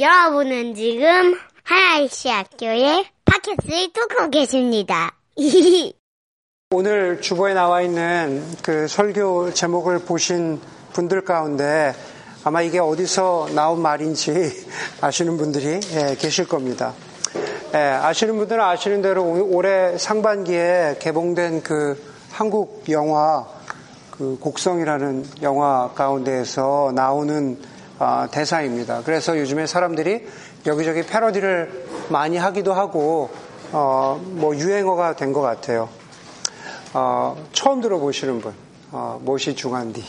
여러분은 지금 하나이시 학교의 팟캐스트를 듣고 계십니다. 오늘 주보에 나와 있는 그 설교 제목을 보신 분들 가운데 아마 이게 어디서 나온 말인지 아시는 분들이 예, 계실 겁니다. 예, 아시는 분들은 아시는 대로 올해 상반기에 개봉된 그 한국 영화 그 곡성이라는 영화 가운데에서 나오는 아, 대사입니다. 그래서 요즘에 사람들이 여기저기 패러디를 많이 하기도 하고 어, 뭐 유행어가 된 것 같아요. 어, 처음 들어보시는 분, 어, 무엇이 중한디.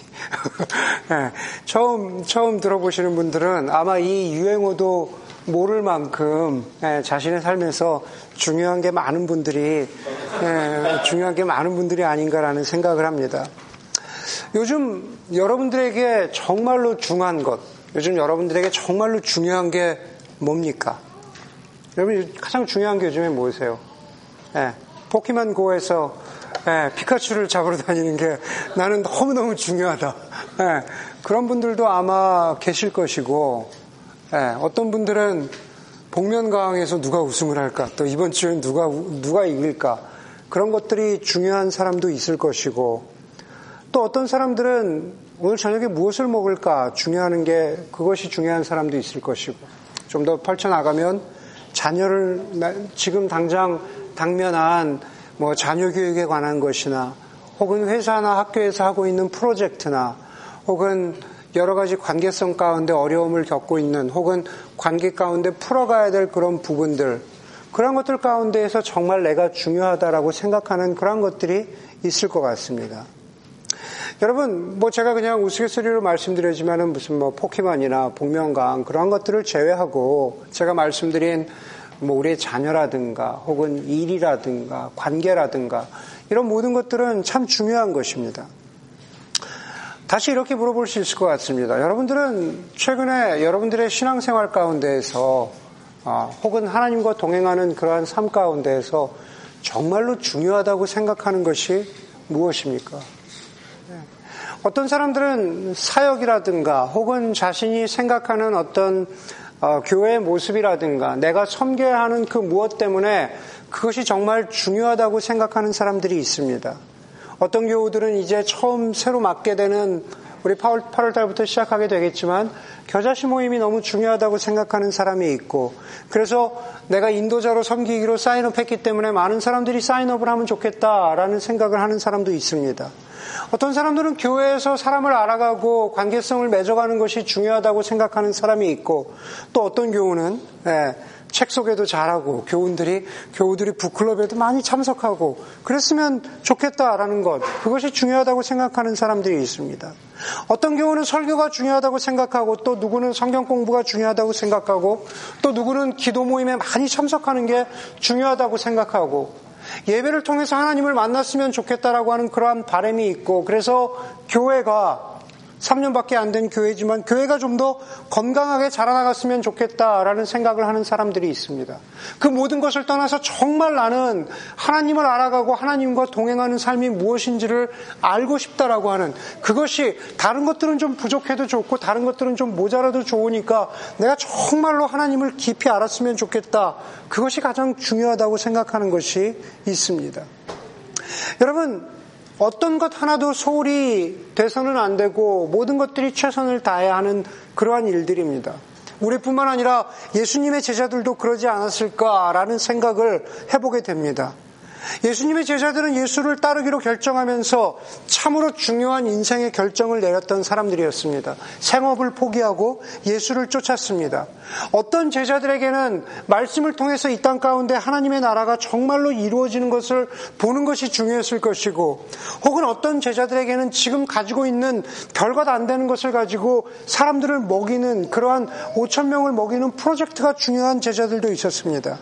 네, 처음 처음 들어보시는 분들은 아마 이 유행어도 모를 만큼 네, 자신의 삶에서 중요한 게 많은 분들이 네, 중요한 게 많은 분들이 아닌가라는 생각을 합니다. 요즘 여러분들에게 정말로 중요한 것, 요즘 여러분들에게 정말로 중요한 게 뭡니까? 여러분 가장 중요한 게 요즘에 뭐세요? 네, 포켓몬 고에서 네, 피카츄를 잡으러 다니는 게 나는 너무너무 중요하다. 네, 그런 분들도 아마 계실 것이고 어떤 분들은 복면가왕에서 누가 우승을 할까? 또 이번 주엔 누가 누가 이길까? 그런 것들이 중요한 사람도 있을 것이고 또 어떤 사람들은 오늘 저녁에 무엇을 먹을까 중요한 게 그것이 중요한 사람도 있을 것이고 좀 더 펼쳐나가면 자녀를 지금 당장 당면한 뭐 자녀 교육에 관한 것이나 혹은 회사나 학교에서 하고 있는 프로젝트나 혹은 여러 가지 관계성 가운데 어려움을 겪고 있는 혹은 관계 가운데 풀어가야 될 그런 부분들 그런 것들 가운데에서 정말 내가 중요하다라고 생각하는 그런 것들이 있을 것 같습니다. 여러분, 뭐 제가 그냥 우스갯소리로 말씀드리지만은 무슨 뭐 포켓몬이나 복면가왕 그런 것들을 제외하고 제가 말씀드린 뭐 우리의 자녀라든가 혹은 일이라든가 관계라든가 이런 모든 것들은 참 중요한 것입니다. 다시 이렇게 물어볼 수 있을 것 같습니다. 여러분들은 최근에 여러분들의 신앙생활 가운데에서 아, 혹은 하나님과 동행하는 그러한 삶 가운데에서 정말로 중요하다고 생각하는 것이 무엇입니까? 어떤 사람들은 사역이라든가 혹은 자신이 생각하는 어떤 어, 교회의 모습이라든가 내가 섬겨야 하는 그 무엇 때문에 그것이 정말 중요하다고 생각하는 사람들이 있습니다. 어떤 교우들은 이제 처음 새로 맡게 되는 우리 8월, 8월 달부터 시작하게 되겠지만 겨자씨 모임이 너무 중요하다고 생각하는 사람이 있고 그래서 내가 인도자로 섬기기로 사인업 했기 때문에 많은 사람들이 사인업을 하면 좋겠다라는 생각을 하는 사람도 있습니다. 어떤 사람들은 교회에서 사람을 알아가고 관계성을 맺어가는 것이 중요하다고 생각하는 사람이 있고 또 어떤 경우는 예, 책 소개도 잘하고 교훈들이 교우들이 북클럽에도 많이 참석하고 그랬으면 좋겠다라는 것 그것이 중요하다고 생각하는 사람들이 있습니다. 어떤 경우는 설교가 중요하다고 생각하고 또 누구는 성경 공부가 중요하다고 생각하고 또 누구는 기도 모임에 많이 참석하는 게 중요하다고 생각하고 예배를 통해서 하나님을 만났으면 좋겠다라고 하는 그러한 바람이 있고 그래서 교회가 3년밖에 안 된 교회지만 교회가 좀 더 건강하게 자라나갔으면 좋겠다라는 생각을 하는 사람들이 있습니다. 그 모든 것을 떠나서 정말 나는 하나님을 알아가고 하나님과 동행하는 삶이 무엇인지를 알고 싶다라고 하는 그것이 다른 것들은 좀 부족해도 좋고 다른 것들은 좀 모자라도 좋으니까 내가 정말로 하나님을 깊이 알았으면 좋겠다. 그것이 가장 중요하다고 생각하는 것이 있습니다. 여러분, 어떤 것 하나도 소홀히 돼서는 안 되고 모든 것들이 최선을 다해야 하는 그러한 일들입니다. 우리뿐만 아니라 예수님의 제자들도 그러지 않았을까라는 생각을 해보게 됩니다. 예수님의 제자들은 예수를 따르기로 결정하면서 참으로 중요한 인생의 결정을 내렸던 사람들이었습니다. 생업을 포기하고 예수를 쫓았습니다. 어떤 제자들에게는 말씀을 통해서 이 땅 가운데 하나님의 나라가 정말로 이루어지는 것을 보는 것이 중요했을 것이고 혹은 어떤 제자들에게는 지금 가지고 있는 결과도 안 되는 것을 가지고 사람들을 먹이는 그러한 5천 명을 먹이는 프로젝트가 중요한 제자들도 있었습니다.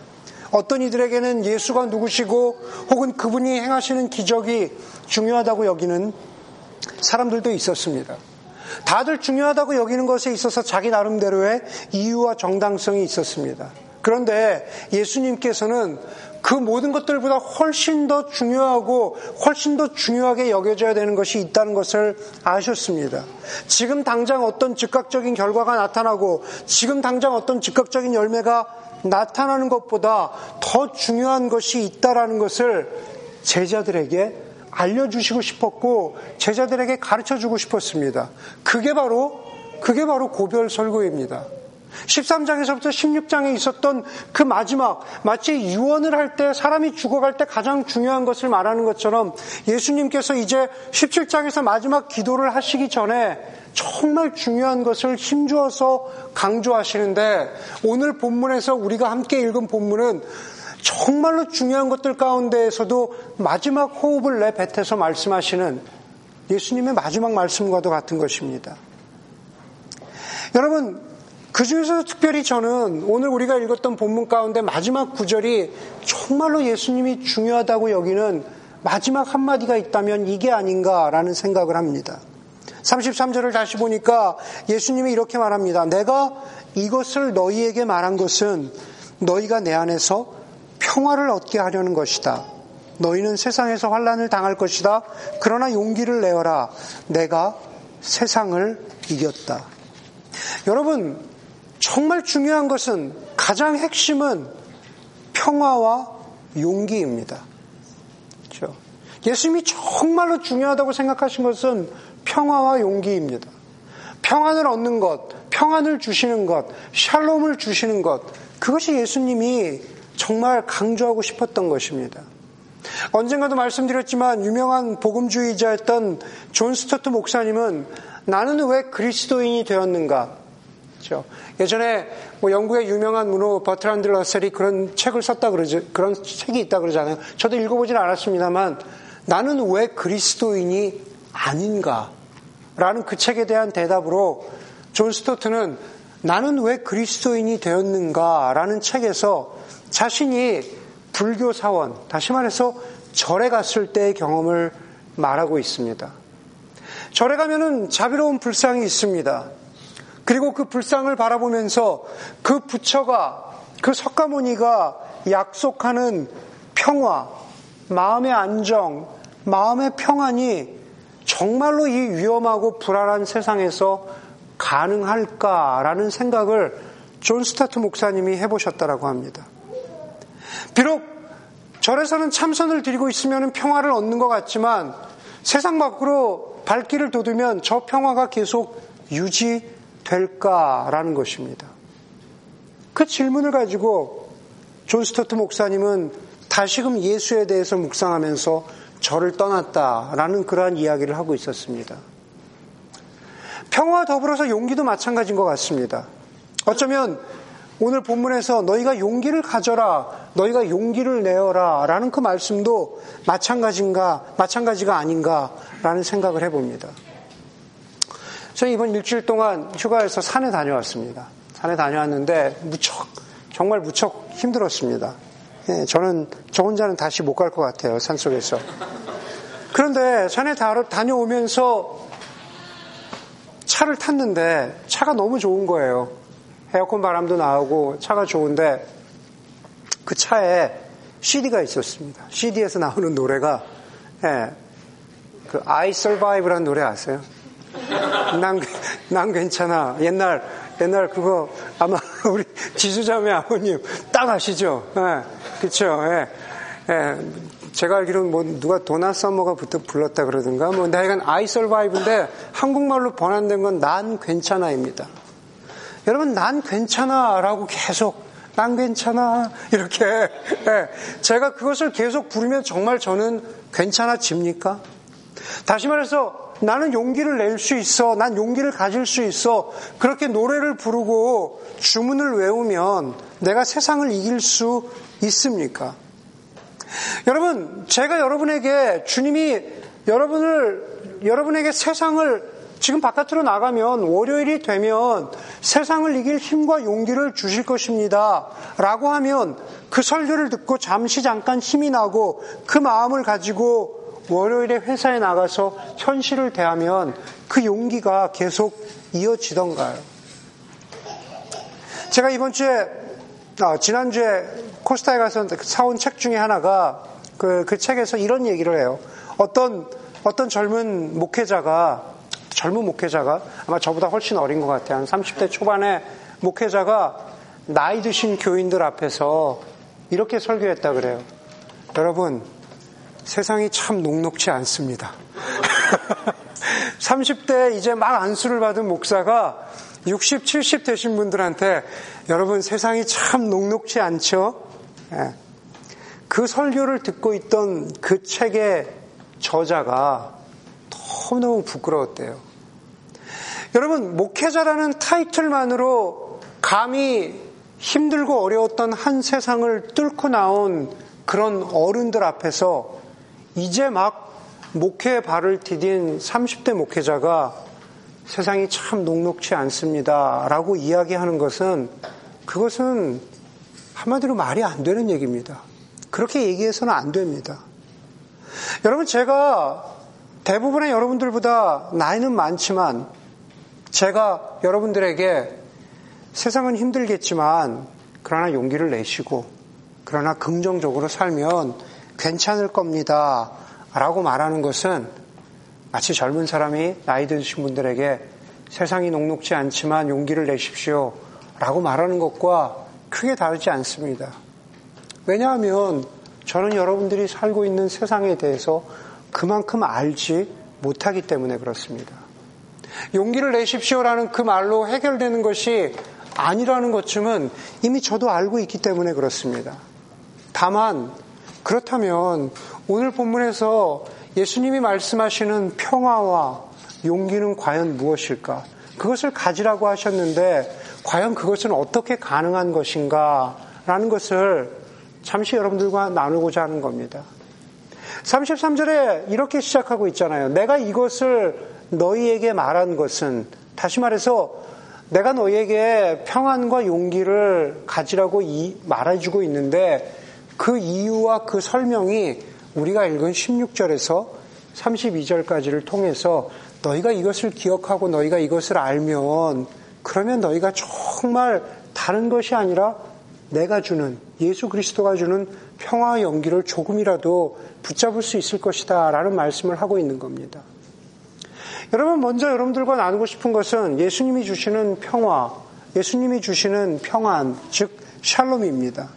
어떤 이들에게는 예수가 누구시고 혹은 그분이 행하시는 기적이 중요하다고 여기는 사람들도 있었습니다. 다들 중요하다고 여기는 것에 있어서 자기 나름대로의 이유와 정당성이 있었습니다. 그런데 예수님께서는 그 모든 것들보다 훨씬 더 중요하고 훨씬 더 중요하게 여겨져야 되는 것이 있다는 것을 아셨습니다. 지금 당장 어떤 즉각적인 결과가 나타나고 지금 당장 어떤 즉각적인 열매가 나타나는 것보다 더 중요한 것이 있다라는 것을 제자들에게 알려주시고 싶었고 제자들에게 가르쳐 주고 싶었습니다. 그게 바로 그게 바로 고별 설교입니다. 13장에서부터 16장에 있었던 그 마지막, 마치 유언을 할 때 사람이 죽어갈 때 가장 중요한 것을 말하는 것처럼 예수님께서 이제 17장에서 마지막 기도를 하시기 전에 정말 중요한 것을 힘주어서 강조하시는데 오늘 본문에서 우리가 함께 읽은 본문은 정말로 중요한 것들 가운데에서도 마지막 호흡을 내뱉어서 말씀하시는 예수님의 마지막 말씀과도 같은 것입니다. 여러분, 그 중에서 특별히 저는 오늘 우리가 읽었던 본문 가운데 마지막 구절이 정말로 예수님이 중요하다고 여기는 마지막 한마디가 있다면 이게 아닌가라는 생각을 합니다. 33절을 다시 보니까 예수님이 이렇게 말합니다. 내가 이것을 너희에게 말한 것은 너희가 내 안에서 평화를 얻게 하려는 것이다. 너희는 세상에서 환란을 당할 것이다. 그러나 용기를 내어라. 내가 세상을 이겼다. 여러분, 정말 중요한 것은 가장 핵심은 평화와 용기입니다. 그렇죠? 예수님이 정말로 중요하다고 생각하신 것은 평화와 용기입니다. 평안을 얻는 것, 평안을 주시는 것, 샬롬을 주시는 것, 그것이 예수님이 정말 강조하고 싶었던 것입니다. 언젠가도 말씀드렸지만 유명한 복음주의자였던 존 스토트 목사님은 나는 왜 그리스도인이 되었는가? 그렇죠? 예전에 뭐 영국의 유명한 문호 버트란드 러셀이 그런 책을 썼다 그러죠. 그런 책이 있다 그러잖아요. 저도 읽어보진 않았습니다만 나는 왜 그리스도인이 아닌가? 라는 그 책에 대한 대답으로 존 스토트는 나는 왜 그리스도인이 되었는가? 라는 책에서 자신이 불교 사원, 다시 말해서 절에 갔을 때의 경험을 말하고 있습니다. 절에 가면은 자비로운 불상이 있습니다. 그리고 그 불상을 바라보면서 그 부처가, 그 석가모니가 약속하는 평화, 마음의 안정, 마음의 평안이 정말로 이 위험하고 불안한 세상에서 가능할까라는 생각을 존 스토트 목사님이 해보셨다라고 합니다. 비록 절에서는 참선을 드리고 있으면 평화를 얻는 것 같지만 세상 밖으로 발길을 돋우면 저 평화가 계속 유지 될까라는 것입니다. 그 질문을 가지고 존 스토트 목사님은 다시금 예수에 대해서 묵상하면서 절을 떠났다라는 그러한 이야기를 하고 있었습니다. 평화와 더불어서 용기도 마찬가지인 것 같습니다. 어쩌면 오늘 본문에서 너희가 용기를 가져라, 너희가 용기를 내어라 라는 그 말씀도 마찬가지인가, 마찬가지가 아닌가라는 생각을 해봅니다. 저는 이번 일주일 동안 휴가에서 산에 다녀왔습니다. 산에 다녀왔는데 무척, 정말 무척 힘들었습니다. 예, 저는 저 혼자는 다시 못 갈 것 같아요, 산 속에서. 그런데 산에 다녀오면서 차를 탔는데 차가 너무 좋은 거예요. 에어컨 바람도 나오고 차가 좋은데 그 차에 CD가 있었습니다. CD에서 나오는 노래가 예, 그 I Survive라는 노래 아세요? 난, 난 괜찮아. 옛날 옛날 그거 아마 우리 지수자매 아버님 딱 아시죠? 예, 그쵸? 예, 예. 제가 알기로는 뭐 누가 도나 서머가 부터 불렀다 그러든가 뭐 나이간 I Survive인데 한국말로 번안된 건 난 괜찮아입니다. 여러분 난 괜찮아라고 계속 난 괜찮아 이렇게 예, 제가 그것을 계속 부르면 정말 저는 괜찮아집니까? 다시 말해서 나는 용기를 낼 수 있어. 난 용기를 가질 수 있어. 그렇게 노래를 부르고 주문을 외우면 내가 세상을 이길 수 있습니까? 여러분, 제가 여러분에게 주님이 여러분을, 여러분에게 세상을 지금 바깥으로 나가면 월요일이 되면 세상을 이길 힘과 용기를 주실 것입니다. 라고 하면 그 설교를 듣고 잠시 잠깐 힘이 나고 그 마음을 가지고 월요일에 회사에 나가서 현실을 대하면 그 용기가 계속 이어지던가요? 제가 이번 주에 아, 지난주에 코스타에 가서 사온 책 중에 하나가 그, 그 책에서 이런 얘기를 해요. 어떤, 어떤 젊은 목회자가, 젊은 목회자가 아마 저보다 훨씬 어린 것 같아요. 한 30대 초반의 목회자가 나이 드신 교인들 앞에서 이렇게 설교했다 그래요. 여러분, 세상이 참 녹록치 않습니다. 30대 이제 막 안수를 받은 목사가 60, 70 되신 분들한테 여러분 세상이 참 녹록치 않죠? 예. 그 설교를 듣고 있던 그 책의 저자가 너무너무 부끄러웠대요. 여러분, 목회자라는 타이틀만으로 감히 힘들고 어려웠던 한 세상을 뚫고 나온 그런 어른들 앞에서 이제 막 목회의 발을 디딘 30대 목회자가 세상이 참 녹록치 않습니다. 라고 이야기하는 것은 그것은 한마디로 말이 안 되는 얘기입니다. 그렇게 얘기해서는 안 됩니다. 여러분, 제가 대부분의 여러분들보다 나이는 많지만 제가 여러분들에게 세상은 힘들겠지만 그러나 용기를 내시고 그러나 긍정적으로 살면 괜찮을 겁니다. 라고 말하는 것은 마치 젊은 사람이 나이 드신 분들에게 세상이 녹록지 않지만 용기를 내십시오. 라고 말하는 것과 크게 다르지 않습니다. 왜냐하면 저는 여러분들이 살고 있는 세상에 대해서 그만큼 알지 못하기 때문에 그렇습니다. 용기를 내십시오라는 그 말로 해결되는 것이 아니라는 것쯤은 이미 저도 알고 있기 때문에 그렇습니다. 다만 그렇다면 오늘 본문에서 예수님이 말씀하시는 평화와 용기는 과연 무엇일까? 그것을 가지라고 하셨는데 과연 그것은 어떻게 가능한 것인가? 라는 것을 잠시 여러분들과 나누고자 하는 겁니다. 33절에 이렇게 시작하고 있잖아요. 내가 이것을 너희에게 말한 것은 다시 말해서 내가 너희에게 평안과 용기를 가지라고 말해주고 있는데 그 이유와 그 설명이 우리가 읽은 16절에서 32절까지를 통해서 너희가 이것을 기억하고 너희가 이것을 알면 그러면 너희가 정말 다른 것이 아니라 내가 주는 예수 그리스도가 주는 평화의 연기를 조금이라도 붙잡을 수 있을 것이다 라는 말씀을 하고 있는 겁니다. 여러분 먼저 여러분들과 나누고 싶은 것은 예수님이 주시는 평화, 예수님이 주시는 평안, 즉 샬롬입니다.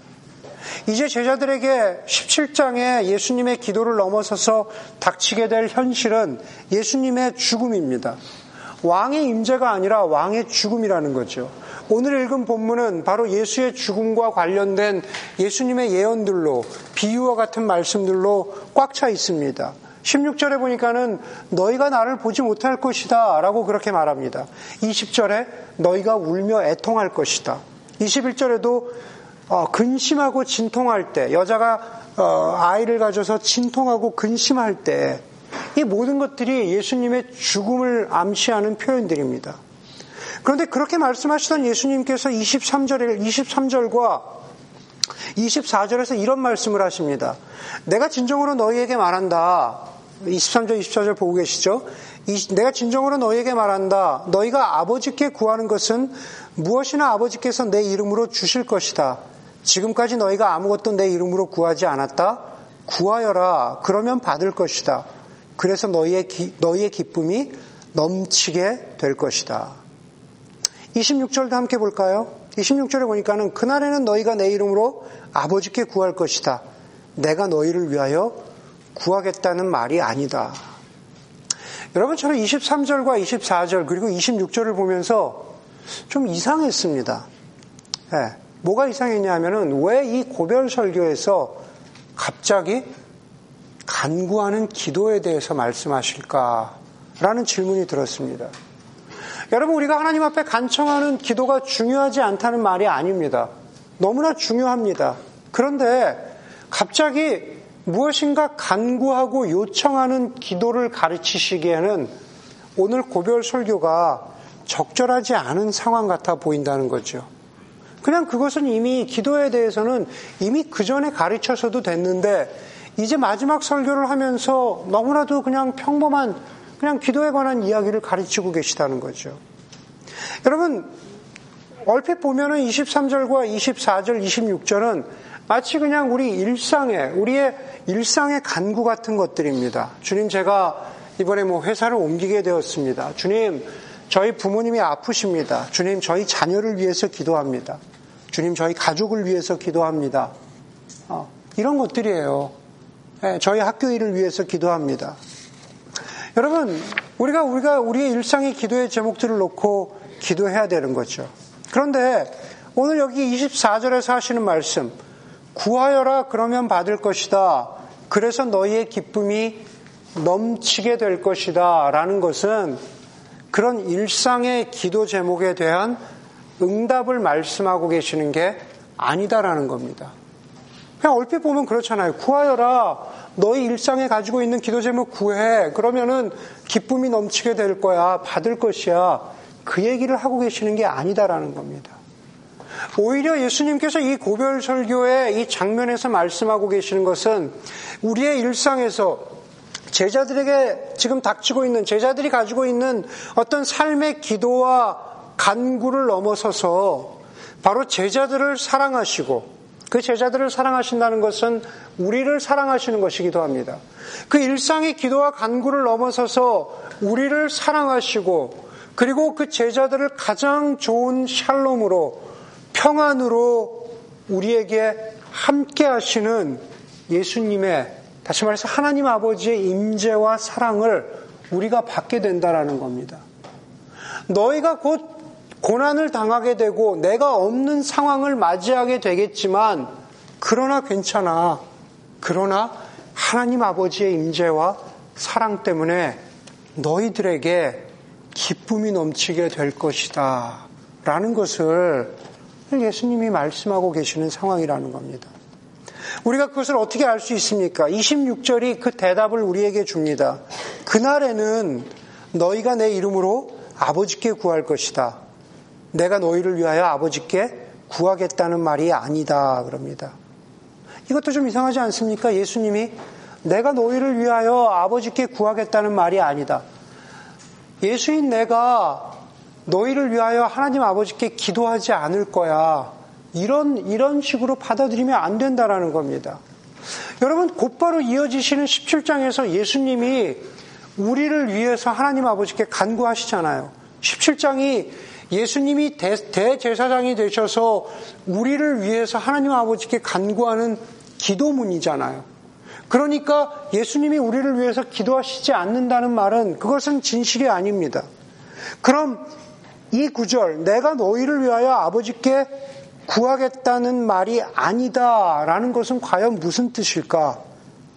이제 제자들에게 17장에 예수님의 기도를 넘어서서 닥치게 될 현실은 예수님의 죽음입니다. 왕의 임재가 아니라 왕의 죽음이라는 거죠. 오늘 읽은 본문은 바로 예수의 죽음과 관련된 예수님의 예언들로 비유와 같은 말씀들로 꽉 차 있습니다. 16절에 보니까는 너희가 나를 보지 못할 것이다 라고 그렇게 말합니다. 20절에 너희가 울며 애통할 것이다. 21절에도 어, 근심하고 진통할 때, 여자가 어, 아이를 가져서 진통하고 근심할 때, 이 모든 것들이 예수님의 죽음을 암시하는 표현들입니다. 그런데 그렇게 말씀하시던 예수님께서 23절에, 23절과 24절에서 이런 말씀을 하십니다. 내가 진정으로 너희에게 말한다. 23절, 24절 보고 계시죠? 내가 진정으로 너희에게 말한다. 너희가 아버지께 구하는 것은 무엇이나 아버지께서 내 이름으로 주실 것이다. 지금까지 너희가 아무것도 내 이름으로 구하지 않았다? 구하여라. 그러면 받을 것이다. 그래서 너희의, 기, 너희의 기쁨이 넘치게 될 것이다. 26절도 함께 볼까요? 26절에 보니까는 그날에는 너희가 내 이름으로 아버지께 구할 것이다. 내가 너희를 위하여 구하겠다는 말이 아니다. 여러분 저는 23절과 24절 그리고 26절을 보면서 좀 이상했습니다. 네. 뭐가 이상했냐 하면은 왜 이 고별 설교에서 갑자기 간구하는 기도에 대해서 말씀하실까라는 질문이 들었습니다. 여러분 우리가 하나님 앞에 간청하는 기도가 중요하지 않다는 말이 아닙니다. 너무나 중요합니다. 그런데 갑자기 무엇인가 간구하고 요청하는 기도를 가르치시기에는 오늘 고별 설교가 적절하지 않은 상황 같아 보인다는 거죠. 그냥 그것은 이미 기도에 대해서는 이미 그 전에 가르쳐서도 됐는데 이제 마지막 설교를 하면서 너무나도 그냥 평범한 그냥 기도에 관한 이야기를 가르치고 계시다는 거죠. 여러분 얼핏 보면은 23절과 24절, 26절은 마치 그냥 우리 일상에, 우리의 일상의 간구 같은 것들입니다. 주님, 제가 이번에 뭐 회사를 옮기게 되었습니다. 주님, 저희 부모님이 아프십니다. 주님, 저희 자녀를 위해서 기도합니다. 주님, 저희 가족을 위해서 기도합니다. 어, 이런 것들이에요. 네, 저희 학교 일을 위해서 기도합니다. 여러분, 우리가, 우리가 우리의 일상의 기도의 제목들을 놓고 기도해야 되는 거죠. 그런데 오늘 여기 24절에서 하시는 말씀, 구하여라 그러면 받을 것이다. 그래서 너희의 기쁨이 넘치게 될 것이다. 라는 것은 그런 일상의 기도 제목에 대한 응답을 말씀하고 계시는 게 아니다라는 겁니다. 그냥 얼핏 보면 그렇잖아요. 구하여라. 너희 일상에 가지고 있는 기도 제목 구해. 그러면은 기쁨이 넘치게 될 거야. 받을 것이야. 그 얘기를 하고 계시는 게 아니다라는 겁니다. 오히려 예수님께서 이 고별 설교의 이 장면에서 말씀하고 계시는 것은 우리의 일상에서 제자들에게 지금 닥치고 있는 제자들이 가지고 있는 어떤 삶의 기도와 간구를 넘어서서 바로 제자들을 사랑하시고 그 제자들을 사랑하신다는 것은 우리를 사랑하시는 것이기도 합니다. 그 일상의 기도와 간구를 넘어서서 우리를 사랑하시고 그리고 그 제자들을 가장 좋은 샬롬으로 평안으로 우리에게 함께 하시는 예수님의 다시 말해서 하나님 아버지의 임재와 사랑을 우리가 받게 된다라는 겁니다. 너희가 곧 고난을 당하게 되고 내가 없는 상황을 맞이하게 되겠지만 그러나 괜찮아. 그러나 하나님 아버지의 임재와 사랑 때문에 너희들에게 기쁨이 넘치게 될 것이다. 라는 것을 예수님이 말씀하고 계시는 상황이라는 겁니다. 우리가 그것을 어떻게 알 수 있습니까? 26절이 그 대답을 우리에게 줍니다. 그날에는 너희가 내 이름으로 아버지께 구할 것이다. 내가 너희를 위하여 아버지께 구하겠다는 말이 아니다. 그럽니다. 이것도 좀 이상하지 않습니까? 예수님이 내가 너희를 위하여 아버지께 구하겠다는 말이 아니다. 예수인 내가 너희를 위하여 하나님 아버지께 기도하지 않을 거야. 이런, 이런 식으로 받아들이면 안 된다라는 겁니다. 여러분, 곧바로 이어지시는 17장에서 예수님이 우리를 위해서 하나님 아버지께 간구하시잖아요. 17장이 예수님이 대, 대제사장이 되셔서 우리를 위해서 하나님 아버지께 간구하는 기도문이잖아요. 그러니까 예수님이 우리를 위해서 기도하시지 않는다는 말은 그것은 진실이 아닙니다. 그럼 이 구절, 내가 너희를 위하여 아버지께 구하겠다는 말이 아니다라는 것은 과연 무슨 뜻일까?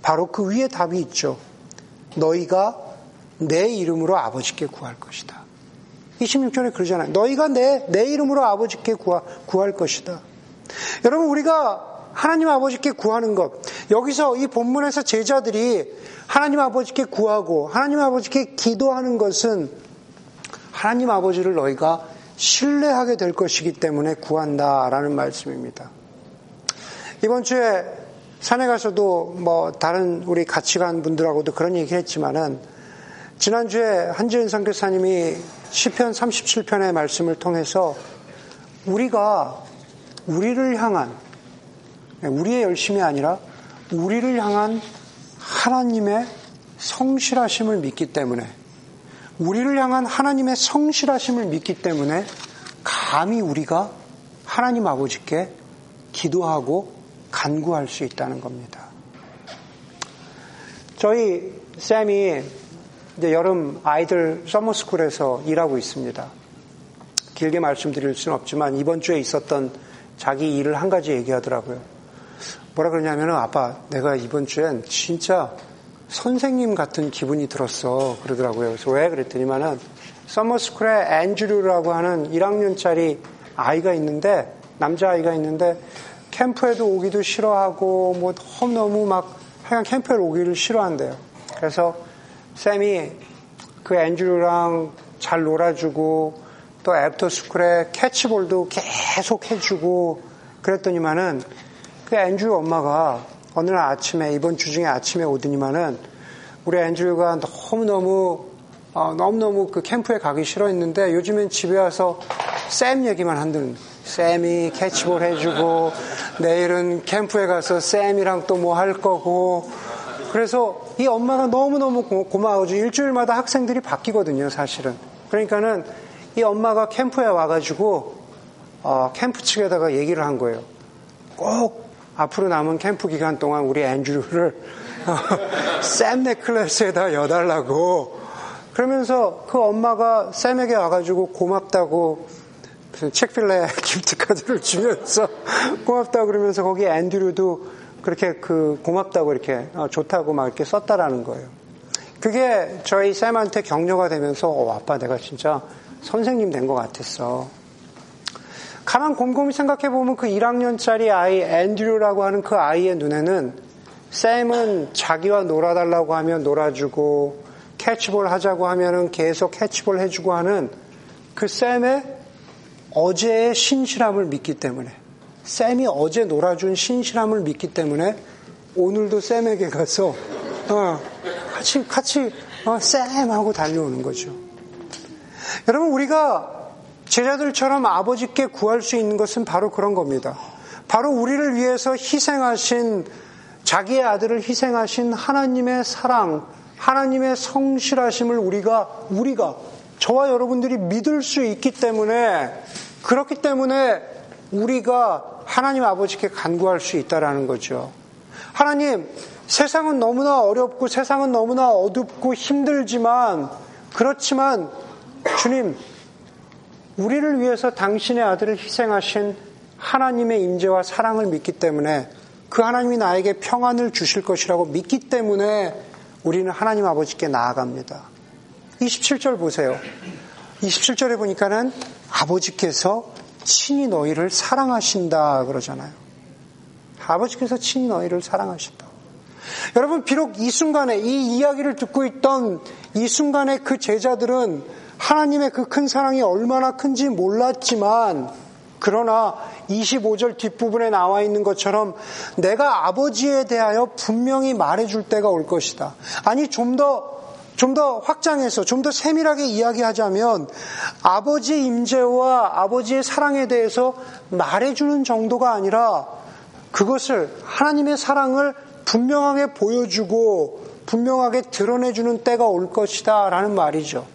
바로 그 위에 답이 있죠. 너희가 내 이름으로 아버지께 구할 것이다. 26절에 그러잖아요. 너희가 내, 내 이름으로 아버지께 구하, 구할 것이다. 여러분, 우리가 하나님 아버지께 구하는 것, 여기서 이 본문에서 제자들이 하나님 아버지께 구하고 하나님 아버지께 기도하는 것은 하나님 아버지를 너희가 신뢰하게 될 것이기 때문에 구한다라는 말씀입니다. 이번 주에 산에 가서도 뭐 다른 우리 같이 간 분들하고도 그런 얘기 했지만은 지난주에 한지은 선교사님이 시편 37편의 말씀을 통해서 우리가 우리를 향한 우리의 열심이 아니라 우리를 향한 하나님의 성실하심을 믿기 때문에 우리를 향한 하나님의 성실하심을 믿기 때문에 감히 우리가 하나님 아버지께 기도하고 간구할 수 있다는 겁니다. 저희 쌤이 이제 여름 아이들 서머스쿨에서 일하고 있습니다. 길게 말씀드릴 수는 없지만 이번 주에 있었던 자기 일을 한 가지 얘기하더라고요. 뭐라 그러냐면 아빠 내가 이번 주엔 진짜 선생님 같은 기분이 들었어. 그러더라고요. 그래서 왜 그랬더니만은 summer school에 앤드류라고 하는 1학년짜리 아이가 있는데 남자 아이가 있는데 캠프에도 오기도 싫어하고 뭐 너무 막 하여간 캠프에 오기를 싫어한대요. 그래서 쌤이 그 앤드류랑 잘 놀아주고 또 after school에 캐치볼도 계속 해주고 그랬더니만은 그 앤드류 엄마가 어느 날 아침에 이번 주 중에 아침에 오더니만은 우리 앤드류가 너무너무 어, 너무너무 그 캠프에 가기 싫어했는데 요즘엔 집에 와서 쌤 얘기만 한다는 쌤이 캐치볼 해주고 내일은 캠프에 가서 쌤이랑 또 뭐 할 거고 그래서 이 엄마가 너무너무 고마워져 일주일마다 학생들이 바뀌거든요 사실은. 그러니까는 이 엄마가 캠프에 와가지고 어, 캠프 측에다가 얘기를 한 거예요. 꼭 앞으로 남은 캠프 기간 동안 우리 앤드류를 샘 네클래스에다 여달라고. 그러면서 그 엄마가 샘에게 와가지고 고맙다고 책필레 기프트카드를 주면서 고맙다고 그러면서 거기 앤드류도 그렇게 그 고맙다고 이렇게 어, 좋다고 막 이렇게 썼다라는 거예요. 그게 저희 쌤한테 격려가 되면서 어, 아빠 내가 진짜 선생님 된 것 같았어. 가만 곰곰이 생각해 보면 그 1학년짜리 아이 앤드류라고 하는 그 아이의 눈에는 쌤은 자기와 놀아달라고 하면 놀아주고 캐치볼 하자고 하면은 계속 캐치볼 해주고 하는 그 쌤의 어제의 신실함을 믿기 때문에 쌤이 어제 놀아준 신실함을 믿기 때문에 오늘도 쌤에게 가서 어, 같이 같이 어, 쌤 하고 달려오는 거죠. 여러분 우리가 제자들처럼 아버지께 구할 수 있는 것은 바로 그런 겁니다. 바로 우리를 위해서 희생하신 자기의 아들을 희생하신 하나님의 사랑, 하나님의 성실하심을 우리가 우리가 저와 여러분들이 믿을 수 있기 때문에 그렇기 때문에 우리가 하나님 아버지께 간구할 수 있다라는 거죠. 하나님, 세상은 너무나 어렵고 세상은 너무나 어둡고 힘들지만 그렇지만 주님, 우리를 위해서 당신의 아들을 희생하신 하나님의 임재와 사랑을 믿기 때문에 그 하나님이 나에게 평안을 주실 것이라고 믿기 때문에 우리는 하나님 아버지께 나아갑니다. 27절 보세요. 27절에 보니까는 아버지께서 친히 너희를 사랑하신다 그러잖아요. 아버지께서 친히 너희를 사랑하신다. 여러분, 비록 이 순간에 이 이야기를 듣고 있던 이 순간에 그 제자들은 하나님의 그 큰 사랑이 얼마나 큰지 몰랐지만 그러나 25절 뒷부분에 나와 있는 것처럼 내가 아버지에 대하여 분명히 말해줄 때가 올 것이다. 아니, 좀 더, 좀 더 확장해서, 좀 더 세밀하게 이야기하자면, 아버지의 임재와 아버지의 사랑에 대해서 말해주는 정도가 아니라, 그것을, 하나님의 사랑을 분명하게 보여주고, 분명하게 드러내주는 때가 올 것이다. 라는 말이죠.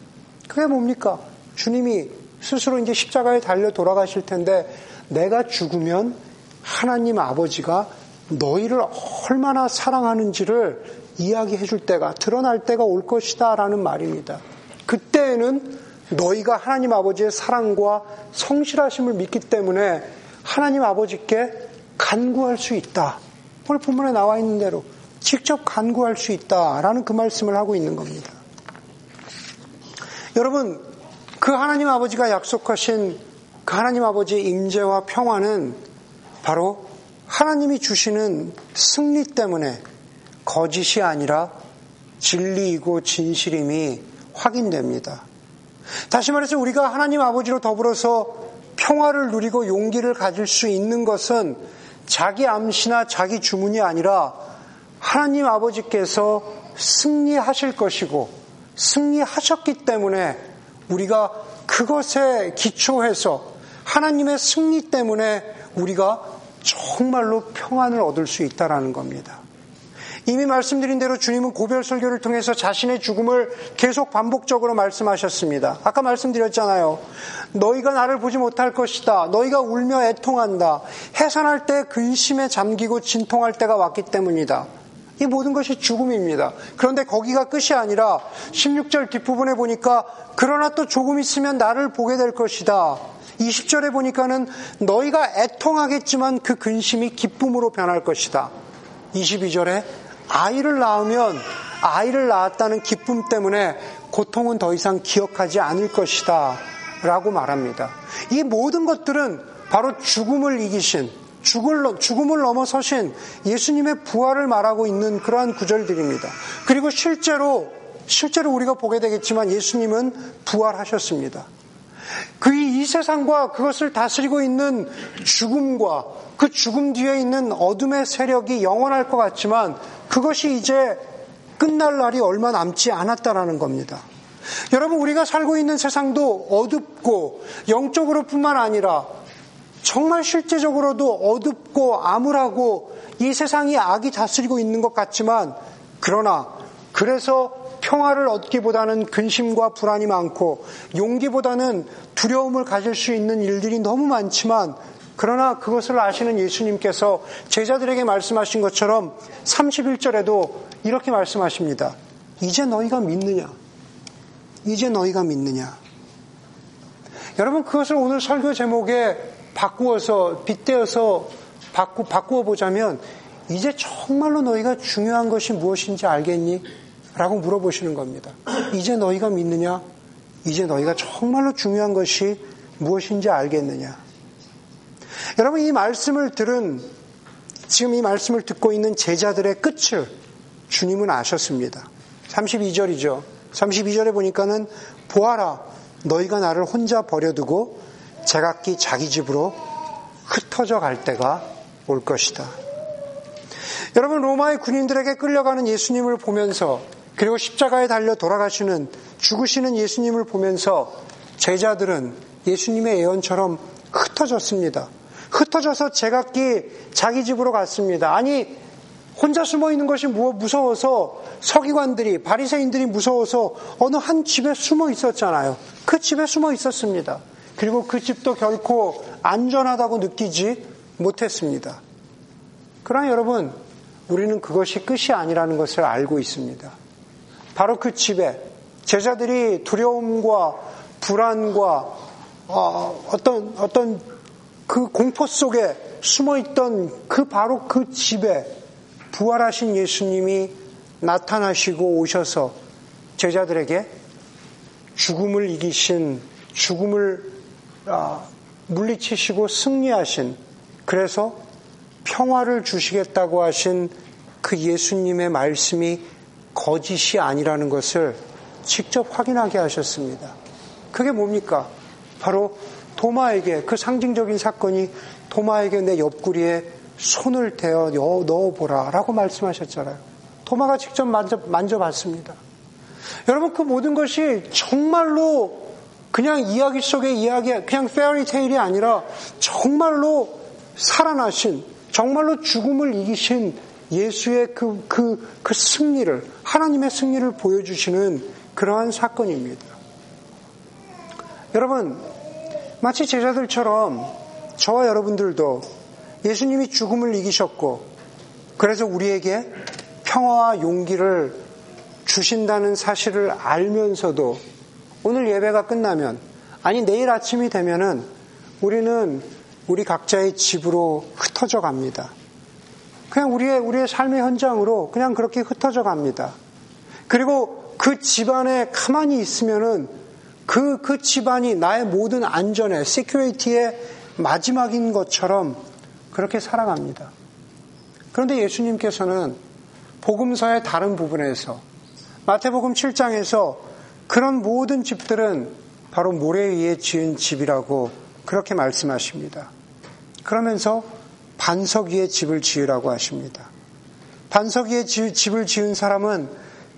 그게 뭡니까? 주님이 스스로 이제 십자가에 달려 돌아가실 텐데 내가 죽으면 하나님 아버지가 너희를 얼마나 사랑하는지를 이야기해 줄 때가 드러날 때가 올 것이다 라는 말입니다. 그때에는 너희가 하나님 아버지의 사랑과 성실하심을 믿기 때문에 하나님 아버지께 간구할 수 있다. 오늘 본문에 나와 있는 대로 직접 간구할 수 있다라는 그 말씀을 하고 있는 겁니다. 여러분, 그 하나님 아버지가 약속하신 그 하나님 아버지의 임재와 평화는 바로 하나님이 주시는 승리 때문에 거짓이 아니라 진리이고 진실임이 확인됩니다. 다시 말해서 우리가 하나님 아버지로 더불어서 평화를 누리고 용기를 가질 수 있는 것은 자기 암시나 자기 주문이 아니라 하나님 아버지께서 승리하실 것이고 승리하셨기 때문에 우리가 그것에 기초해서 하나님의 승리 때문에 우리가 정말로 평안을 얻을 수 있다라는 겁니다. 이미 말씀드린 대로 주님은 고별 설교를 통해서 자신의 죽음을 계속 반복적으로 말씀하셨습니다. 아까 말씀드렸잖아요. 너희가 나를 보지 못할 것이다. 너희가 울며 애통한다. 해산할 때 근심에 잠기고 진통할 때가 왔기 때문이다. 이 모든 것이 죽음입니다. 그런데 거기가 끝이 아니라 16절 뒷부분에 보니까 그러나 또 조금 있으면 나를 보게 될 것이다. 20절에 보니까는 너희가 애통하겠지만 그 근심이 기쁨으로 변할 것이다. 22절에 아이를 낳으면 아이를 낳았다는 기쁨 때문에 고통은 더 이상 기억하지 않을 것이다. 라고 말합니다. 이 모든 것들은 바로 죽음을 이기신 죽음을 넘어서신 예수님의 부활을 말하고 있는 그러한 구절들입니다. 그리고 실제로 실제로 우리가 보게 되겠지만 예수님은 부활하셨습니다. 그이 세상과 그것을 다스리고 있는 죽음과 그 죽음 뒤에 있는 어둠의 세력이 영원할 것 같지만 그것이 이제 끝날 날이 얼마 남지 않았다라는 겁니다. 여러분, 우리가 살고 있는 세상도 어둡고 영적으로 뿐만 아니라 정말 실제적으로도 어둡고 암울하고 이 세상이 악이 다스리고 있는 것 같지만 그러나 그래서 평화를 얻기보다는 근심과 불안이 많고 용기보다는 두려움을 가질 수 있는 일들이 너무 많지만 그러나 그것을 아시는 예수님께서 제자들에게 말씀하신 것처럼 31절에도 이렇게 말씀하십니다. 이제 너희가 믿느냐? 이제 너희가 믿느냐? 여러분 그것을 오늘 설교 제목에 바꾸어서 빗대어서 바꾸, 바꾸어 보자면 이제 정말로 너희가 중요한 것이 무엇인지 알겠니? 라고 물어보시는 겁니다. 이제 너희가 믿느냐? 이제 너희가 정말로 중요한 것이 무엇인지 알겠느냐? 여러분 이 말씀을 들은 지금 이 말씀을 듣고 있는 제자들의 끝을 주님은 아셨습니다. 32절이죠. 32절에 보니까는 보아라 너희가 나를 혼자 버려두고 제각기 자기 집으로 흩어져 갈 때가 올 것이다. 여러분 로마의 군인들에게 끌려가는 예수님을 보면서 그리고 십자가에 달려 돌아가시는 죽으시는 예수님을 보면서 제자들은 예수님의 예언처럼 흩어졌습니다. 흩어져서 제각기 자기 집으로 갔습니다. 아니 혼자 숨어 있는 것이 무서워서 서기관들이 바리새인들이 무서워서 어느 한 집에 숨어 있었잖아요. 그 집에 숨어 있었습니다. 그리고 그 집도 결코 안전하다고 느끼지 못했습니다. 그러나 여러분, 우리는 그것이 끝이 아니라는 것을 알고 있습니다. 바로 그 집에 제자들이 두려움과 불안과 어, 어떤 어떤 그 공포 속에 숨어 있던 그 바로 그 집에 부활하신 예수님이 나타나시고 오셔서 제자들에게 죽음을 이기신 죽음을 아, 물리치시고 승리하신 그래서 평화를 주시겠다고 하신 그 예수님의 말씀이 거짓이 아니라는 것을 직접 확인하게 하셨습니다. 그게 뭡니까? 바로 도마에게 그 상징적인 사건이 도마에게 내 옆구리에 손을 대어 넣어보라 라고 말씀하셨잖아요. 도마가 직접 만져, 만져봤습니다. 여러분 그 모든 것이 정말로 그냥 이야기 속의 이야기, 그냥 페어리테일이 아니라 정말로 살아나신, 정말로 죽음을 이기신 예수의 그, 그, 그 승리를, 하나님의 승리를 보여주시는 그러한 사건입니다. 여러분, 마치 제자들처럼 저와 여러분들도 예수님이 죽음을 이기셨고, 그래서 우리에게 평화와 용기를 주신다는 사실을 알면서도 오늘 예배가 끝나면, 아니 내일 아침이 되면은 우리는 우리 각자의 집으로 흩어져 갑니다. 그냥 우리의, 우리의 삶의 현장으로 그냥 그렇게 흩어져 갑니다. 그리고 그 집안에 가만히 있으면은 그, 그 집안이 나의 모든 안전에, 세큐리티의 마지막인 것처럼 그렇게 살아갑니다. 그런데 예수님께서는 복음서의 다른 부분에서 마태복음 7장에서 그런 모든 집들은 바로 모래 위에 지은 집이라고 그렇게 말씀하십니다. 그러면서 반석 위에 집을 지으라고 하십니다. 반석 위에 집을 지은 사람은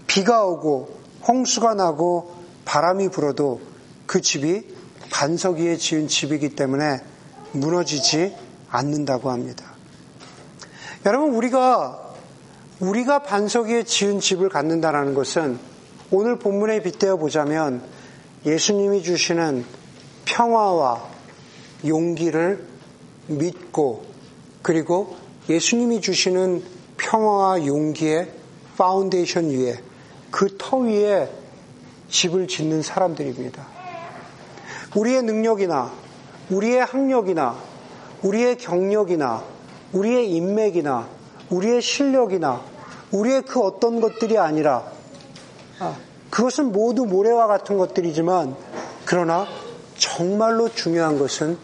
비가 오고 홍수가 나고 바람이 불어도 그 집이 반석 위에 지은 집이기 때문에 무너지지 않는다고 합니다. 여러분 우리가 우리가 반석 위에 지은 집을 갖는다라는 것은 오늘 본문에 빗대어 보자면 예수님이 주시는 평화와 용기를 믿고 그리고 예수님이 주시는 평화와 용기의 파운데이션 위에 그 터 위에 집을 짓는 사람들입니다. 우리의 능력이나 우리의 학력이나 우리의 경력이나 우리의 인맥이나 우리의 실력이나 우리의 그 어떤 것들이 아니라 아, 그것은 모두 모래와 같은 것들이지만 그러나 정말로 중요한 것은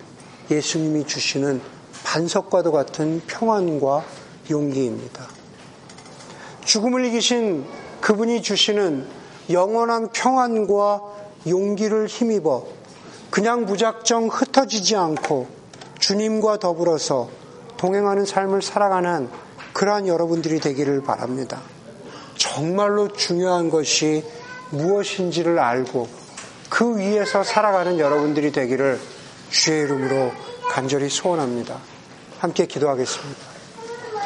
예수님이 주시는 반석과도 같은 평안과 용기입니다. 죽음을 이기신 그분이 주시는 영원한 평안과 용기를 힘입어 그냥 무작정 흩어지지 않고 주님과 더불어서 동행하는 삶을 살아가는 그러한 여러분들이 되기를 바랍니다. 정말로 중요한 것이 무엇인지를 알고 그 위에서 살아가는 여러분들이 되기를 주의 이름으로 간절히 소원합니다. 함께 기도하겠습니다.